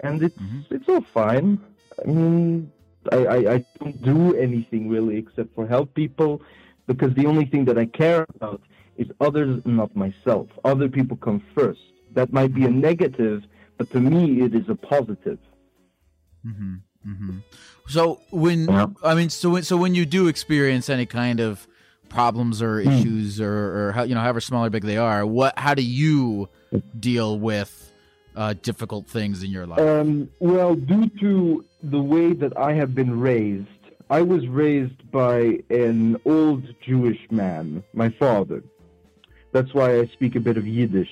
and it's Mhm. it's all fine. I mean, I, I I don't do anything really except for help people because the only thing that I care about is others, not myself. Other people come first. That might be a negative, but to me, it is a positive. hmm hmm So when Yeah. I mean, so when so when you do experience any kind of problems or Hmm. issues or or how, you know however small or big they are, what how do you deal with uh, difficult things in your life? Um, well, due to the way that I have been raised, I was raised by an old Jewish man, my father. That's why I speak a bit of Yiddish.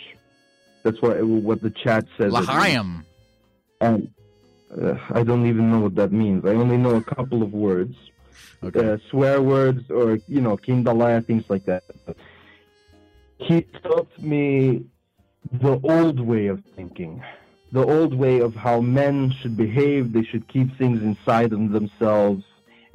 That's why what the chat says. at. L'chaim. And uh, I don't even know what that means. I only know a couple of words, Okay. uh, swear words, or you know, kindalaya, things like that. He taught me the old way of thinking, the old way of how men should behave. They should keep things inside of themselves,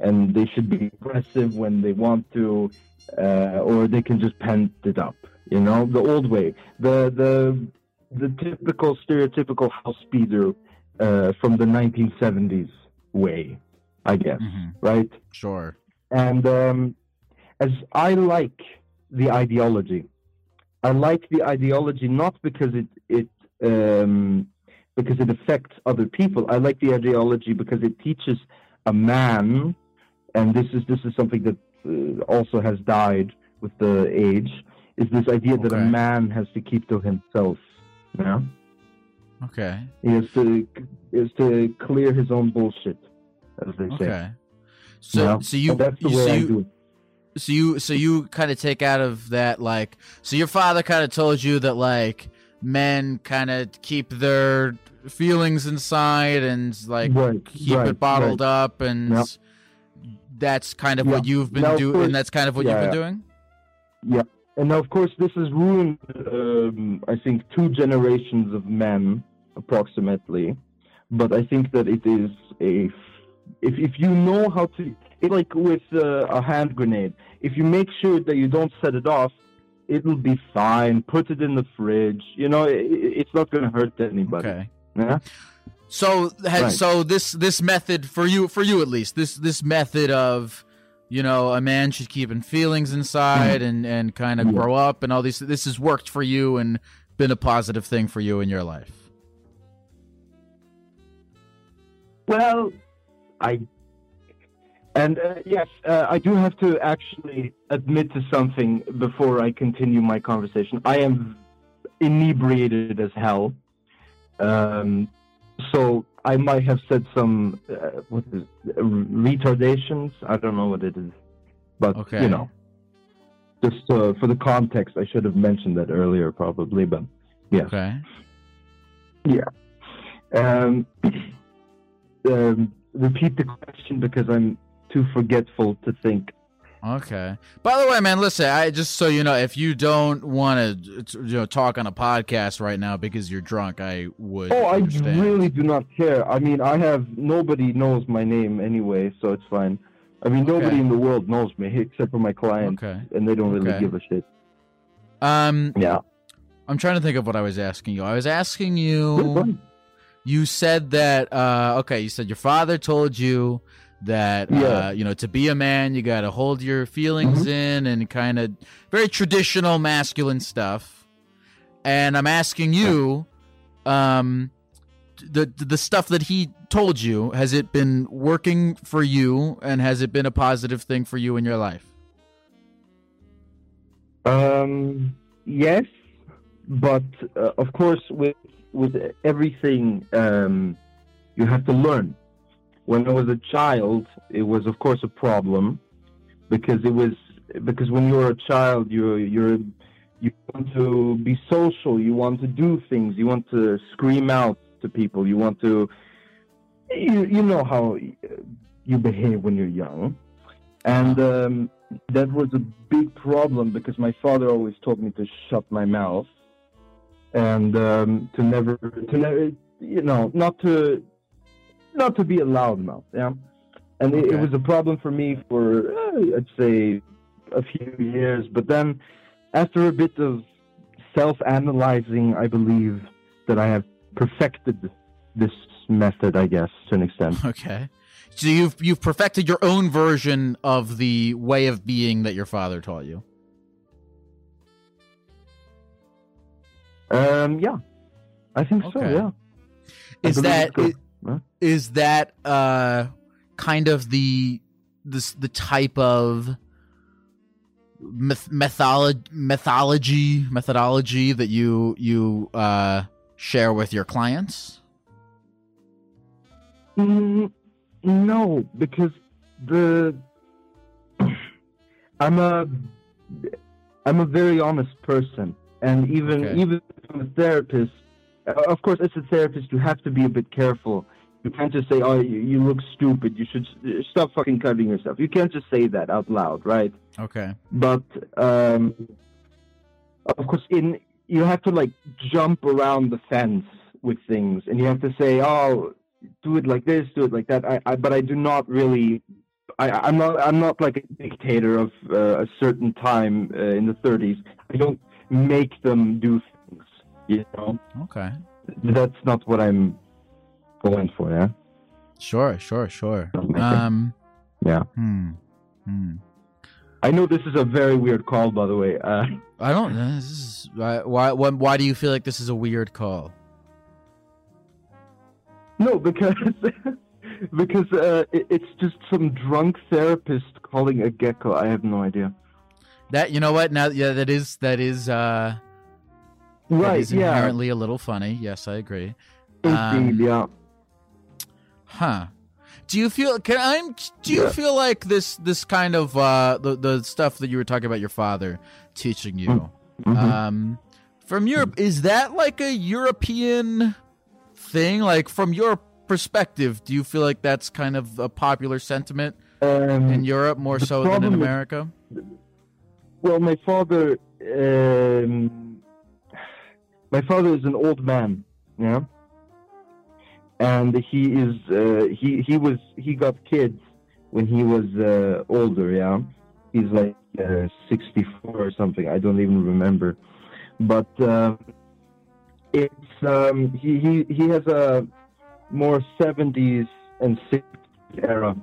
and they should be aggressive when they want to, uh, or they can just pent it up. You know, the old way, the the the typical stereotypical house speeder uh, from the 1970s way, I guess, Mhm. right? Sure. And um, as I like the ideology, I like the ideology not because it it um, because it affects other people. I like the ideology because it teaches a man, and this is this is something that uh, also has died with the age. Is this idea that a man has to keep to himself? Yeah, Okay. he has to is to clear his own bullshit, as they say. Okay. So Yeah. so you And that's the way so I you, do it. so you so you kind of take out of that like so your father kind of told you that like men kind of keep their feelings inside and like Right, keep right, it bottled up and Yep. that's kind of Yeah. what you've been doing and that's kind of what yeah, you've been yeah. doing Yeah, and now of course this has ruined, um, I think, two generations of men approximately. But I think that it is a, if if you know how to, it's like with uh, a hand grenade. If you make sure that you don't set it off, it'll be fine. Put it in the fridge. You know, it, it's not going to hurt anybody. okay Yeah. so Right. so this this method for you for you at least this this method of you know a man should keep in feelings inside and and kind of. Yeah. grow up and all these this has worked for you and been a positive thing for you in your life Well, I And uh, yes, uh, I do have to actually admit to something before I continue my conversation. I am inebriated as hell. Um, so I might have said some uh, what is it, retardations. I don't know what it is, but Okay. you know, just uh, for the context, I should have mentioned that earlier, probably. But yes, Okay. um, um, repeat the question because I'm too forgetful to think. Okay. By the way, man, listen. I just so you know, if you don't want to, you know, talk on a podcast right now because you're drunk, I would. Oh, I really do not care. I mean, I have nobody knows my name anyway, so it's fine. I mean, nobody Okay. in the world knows me except for my clients, Okay. and they don't really Okay. give a shit. Um, Yeah. I'm trying to think of what I was asking you. I was asking you. You said that. Uh, okay, you said your father told you that Yeah. uh, you know to be a man you got to hold your feelings Mm-hmm. in and kind of very traditional masculine stuff. And I'm asking you, um, the the stuff that he told you has it been working for you and has it been a positive thing for you in your life? Um, yes, but uh, of course, with with everything, um, you have to learn. When I was a child, it was of course a problem because it was because when you're a child, you're you're you want to be social, you want to do things, you want to scream out to people, you want to you you know how you behave when you're young, and um, that was a big problem because my father always told me to shut my mouth and um, to never to never you know not to not to be a loudmouth yeah? And it, Okay. it was a problem for me for uh, i'd say a few years. But then after a bit of self-analyzing i believe that i have perfected this method i guess to an extent. Okay. So you've you've perfected your own version of the way of being that your father taught you. um yeah. I think so yeah. Is that Huh? is that uh kind of the this the type of myth, methodology methodology methodology that you you uh share with your clients? Mm, no, because the I'm a I'm a very honest person, and even Okay. even if I'm a therapist, of course, as a therapist, you have to be a bit careful. You can't just say, "Oh, you, you look stupid. You should stop fucking cutting yourself." You can't just say that out loud, right? Okay. but um, of course in you have to like jump around the fence with things and you have to say oh do it like this do it like that i, I but i do not really I, i'm not i'm not like a dictator of uh, a certain time uh, in the 30s i don't make them do you know Okay. that's not what i'm going for yeah Sure, sure, sure. Um yeah hmm. Hmm. i know this is a very weird call by the way uh, I don't know. This is why, why why do you feel like this is a weird call? No, because because uh, it, it's just some drunk therapist calling a gecko. I have no idea. That you know what? Now yeah, that is that is uh Right? is Yeah. inherently a little funny. Yes, I agree. Indeed. um, yeah. Huh. Do you feel can I'm do you Yeah. feel like this this kind of uh the the stuff that you were talking about your father teaching you Mhm. um from Europe is that like a European thing like from your perspective do you feel like that's kind of a popular sentiment um, in Europe more so than in America? well, my father. Um, my father is an old man. Yeah. And he is. Uh, he he was. He got kids when he was uh, older. Yeah. He's like uh, sixty-four or something. I don't even remember. But uh, it's um, he he he has a more seventies and sixties era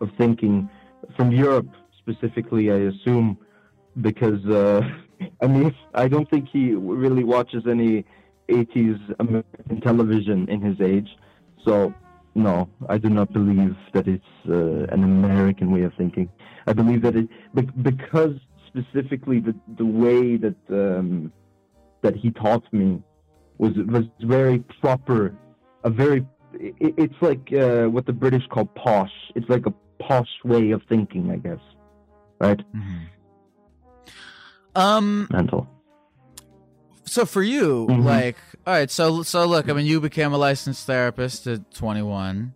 of thinking from Europe specifically. I assume because uh, I mean I don't think he really watches any 80s American television in his age. So no, I do not believe that it's uh, an American way of thinking. I believe that it because specifically the the way that um, that he taught me was was very proper, a very it, it's like uh, what the British call posh. It's like a posh way of thinking, I guess. Right? Mhm. Um. Mental. So for you, Mhm. like, all right. So so look. I mean, you became a licensed therapist at 21.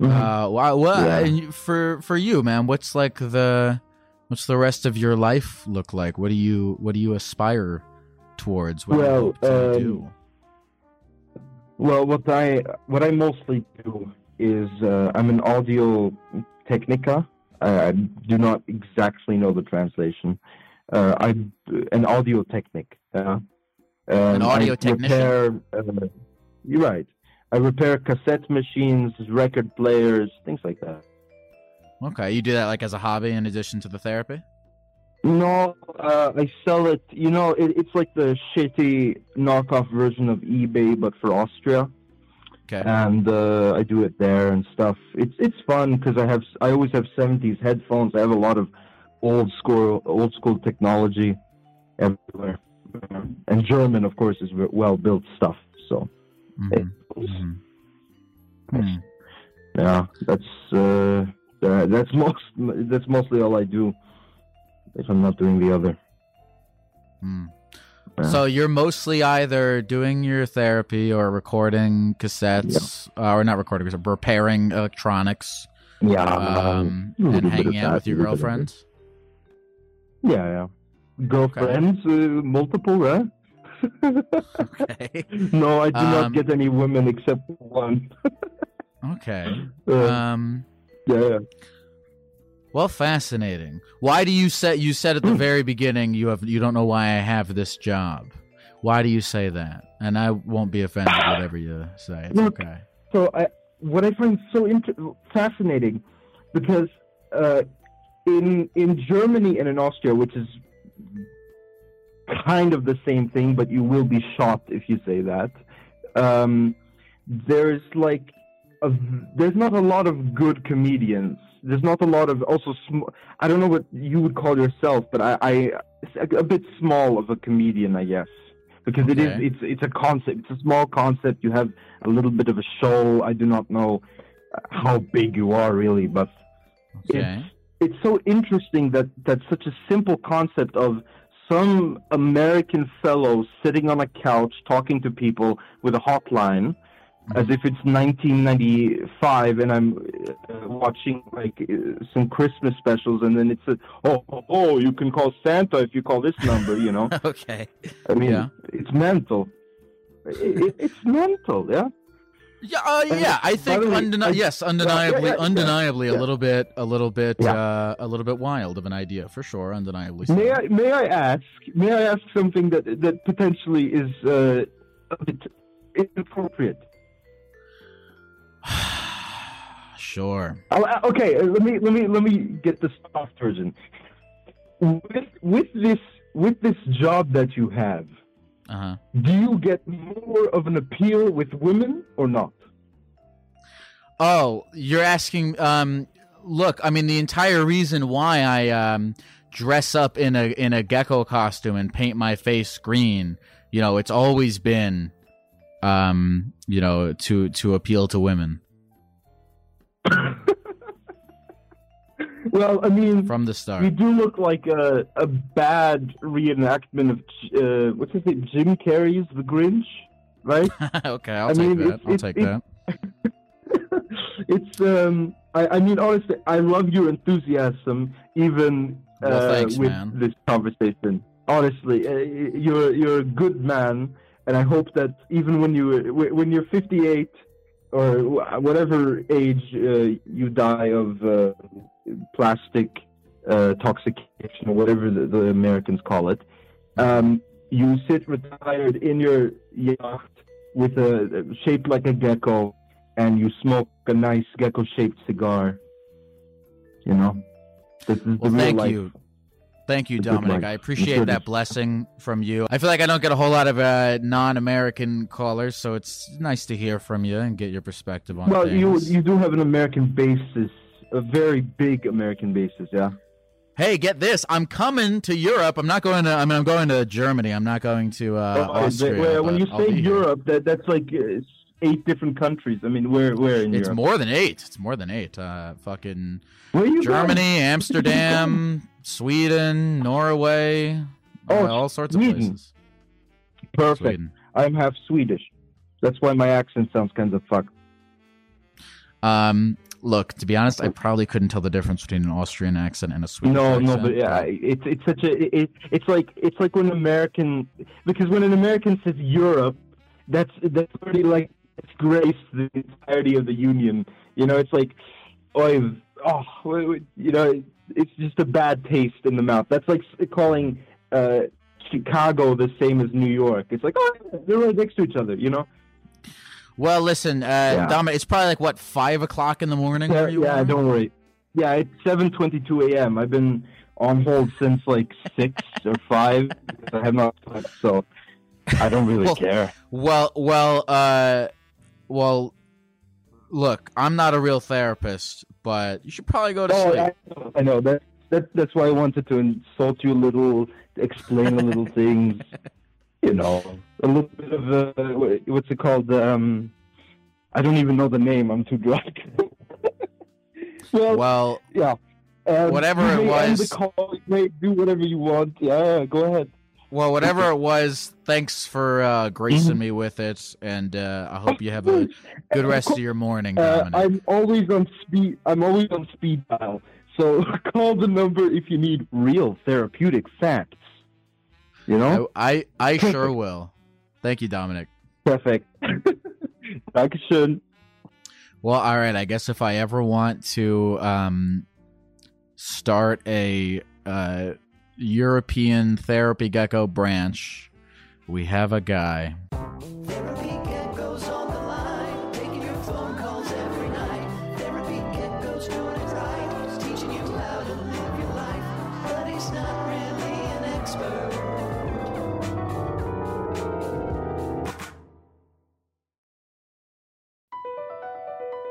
Mhm. Uh, wha- what Yeah. and for for you, man? What's like the what's the rest of your life look like? What do you what do you aspire towards? What do you Well, hope to um, do? Well, what I what I mostly do is uh, I'm an audio technica. I, I do not exactly know the translation. Uh, I'm an audio technic. Uh, An audio I technician? Repair, uh, you're right. I repair cassette machines, record players, things like that. Okay, you do that like as a hobby in addition to the therapy. No, uh, I sell it. You know, it, it's like the shitty knockoff version of eBay, but for Austria. Okay. and uh, I do it there and stuff. It's it's fun because I have I always have '70s headphones. I have a lot of old school old school technology everywhere, and German, of course, is well built stuff. So Mhm, mhm. Hmm. yeah, that's uh, uh, that's most that's mostly all I do. If I'm not doing the other. Hmm. Yeah. So you're mostly either doing your therapy or recording cassettes, uh, or not recording, but repairing electronics, Yeah, um, and hanging out that, with your a little bit girlfriends. Yeah, yeah. Girlfriends, uh, multiple, right? Okay. No, I do Um, not get any women except one. Okay. Uh, Um. yeah, yeah. Well, fascinating. Why do you say you said at the very beginning you have you don't know why I have this job? Why do you say that? And I won't be offended whatever you say. It's Look, okay. So I, what I find so inter- fascinating, because uh, in in Germany and in Austria, which is kind of the same thing, but you will be shot if you say that. Um, there's like a, there's not a lot of good comedians. There's not a lot of also. Sm- I don't know what you would call yourself, but I, I a, a bit small of a comedian, I guess, because it is it's it's a concept. It's a small concept. You have a little bit of a show. I do not know how big you are really, but Okay. it's so interesting that that such a simple concept of some American fellow sitting on a couch talking to people with a hotline as if it's 1995 and I'm uh, watching like uh, some Christmas specials and then it's a, oh, oh oh you can call Santa if you call this number you know okay. I mean Yeah. it's mental it, it, it's mental yeah Yeah, uh, yeah. I think undeni- I- yes, undeniably, yeah, yeah, undeniably, a yeah. little bit, a little bit, uh, a little bit wild of an idea for sure. Undeniably. so. May I may I ask may I ask something that that potentially is uh, a bit inappropriate? sure. I'll, uh, okay, uh, let me let me let me get the soft version. With with this with this job that you have, Uh huh. do you get more of an appeal with women or not? Oh, you're asking. Um, look, I mean, the entire reason why I um dress up in a in a gecko costume and paint my face green, you know, it's always been, um, you know, to to appeal to women Well, I mean, from the you start. do look like a a bad reenactment of uh, what's his name, Jim Carrey's The Grinch, right? okay, I'll I take mean, that. it's- I'll it's- take it's- that. it's um I, I mean honestly I love your enthusiasm even uh, Well, thanks, with man. this conversation. Honestly, uh, you're you're a good man, and I hope that even when you when you're 58 or whatever age uh, you die of uh, plastic uh, toxication or whatever the, the Americans call it, um, you sit retired in your yacht with a shaped like a gecko, and you smoke a nice gecko-shaped cigar. You know, this is the Well, thank life. you. Thank you, Dominic. I appreciate that blessing from you. I feel like I don't get a whole lot of uh, non-American callers, so it's nice to hear from you and get your perspective on it. Well, you you do have an American basis, a very big American basis, yeah. Hey, get this! I'm coming to Europe. I'm not going to. I mean, I'm going to Germany. I'm not going to uh, Oh, Austria. where- when you say be here. Europe, that that's like uh, eight different countries. I mean, where where in Europe it's Europe? more than eight. It's more than eight. Uh, fucking Where you Germany, going? Amsterdam, Sweden, Norway, Oh, uh, all sorts of places. Perfect. Sweden. I'm half Swedish. That's why my accent sounds kind of fucked. Um, look, to be honest, I probably couldn't tell the difference between an Austrian accent and a Swedish No, accent. no, but yeah, it's it's such a it, it's like it's like when an American because when an American says Europe, that's that's already like disgrace the entirety of the union. You know, it's like oh, oh you know, it's just a bad taste in the mouth. That's like calling uh, Chicago the same as New York. It's like oh, they're right next to each other. You know? Well, listen, uh, Yeah. Dominic, it's probably like what five o'clock in the morning. Yeah, you yeah don't worry. Yeah, it's seven twenty-two a.m. I've been on hold since like six or five because I have not slept, so I don't really Well, care. Well, well, uh, well. Look, I'm not a real therapist, but you should probably go to Oh, sleep. I know, I know that. That that's why I wanted to insult you a little, explain a little things. You know, a little bit of wh- what's it called? Um, I don't even know the name. I'm too drunk. well, Well, yeah. Um, whatever it was- call. Do whatever you want. Yeah, go ahead. well, whatever it was. Thanks for uh, gracing me with it, and uh, I hope you have a good rest of your morning, Uh. I'm always on speed. I'm always on speed dial. So call the number if you need real therapeutic facts. You know, I, I, I sure will. Thank you, Dominic. perfect. Dankeschön. Well, all right. I guess if I ever want to um, start a uh, European therapy gecko branch, we have a guy.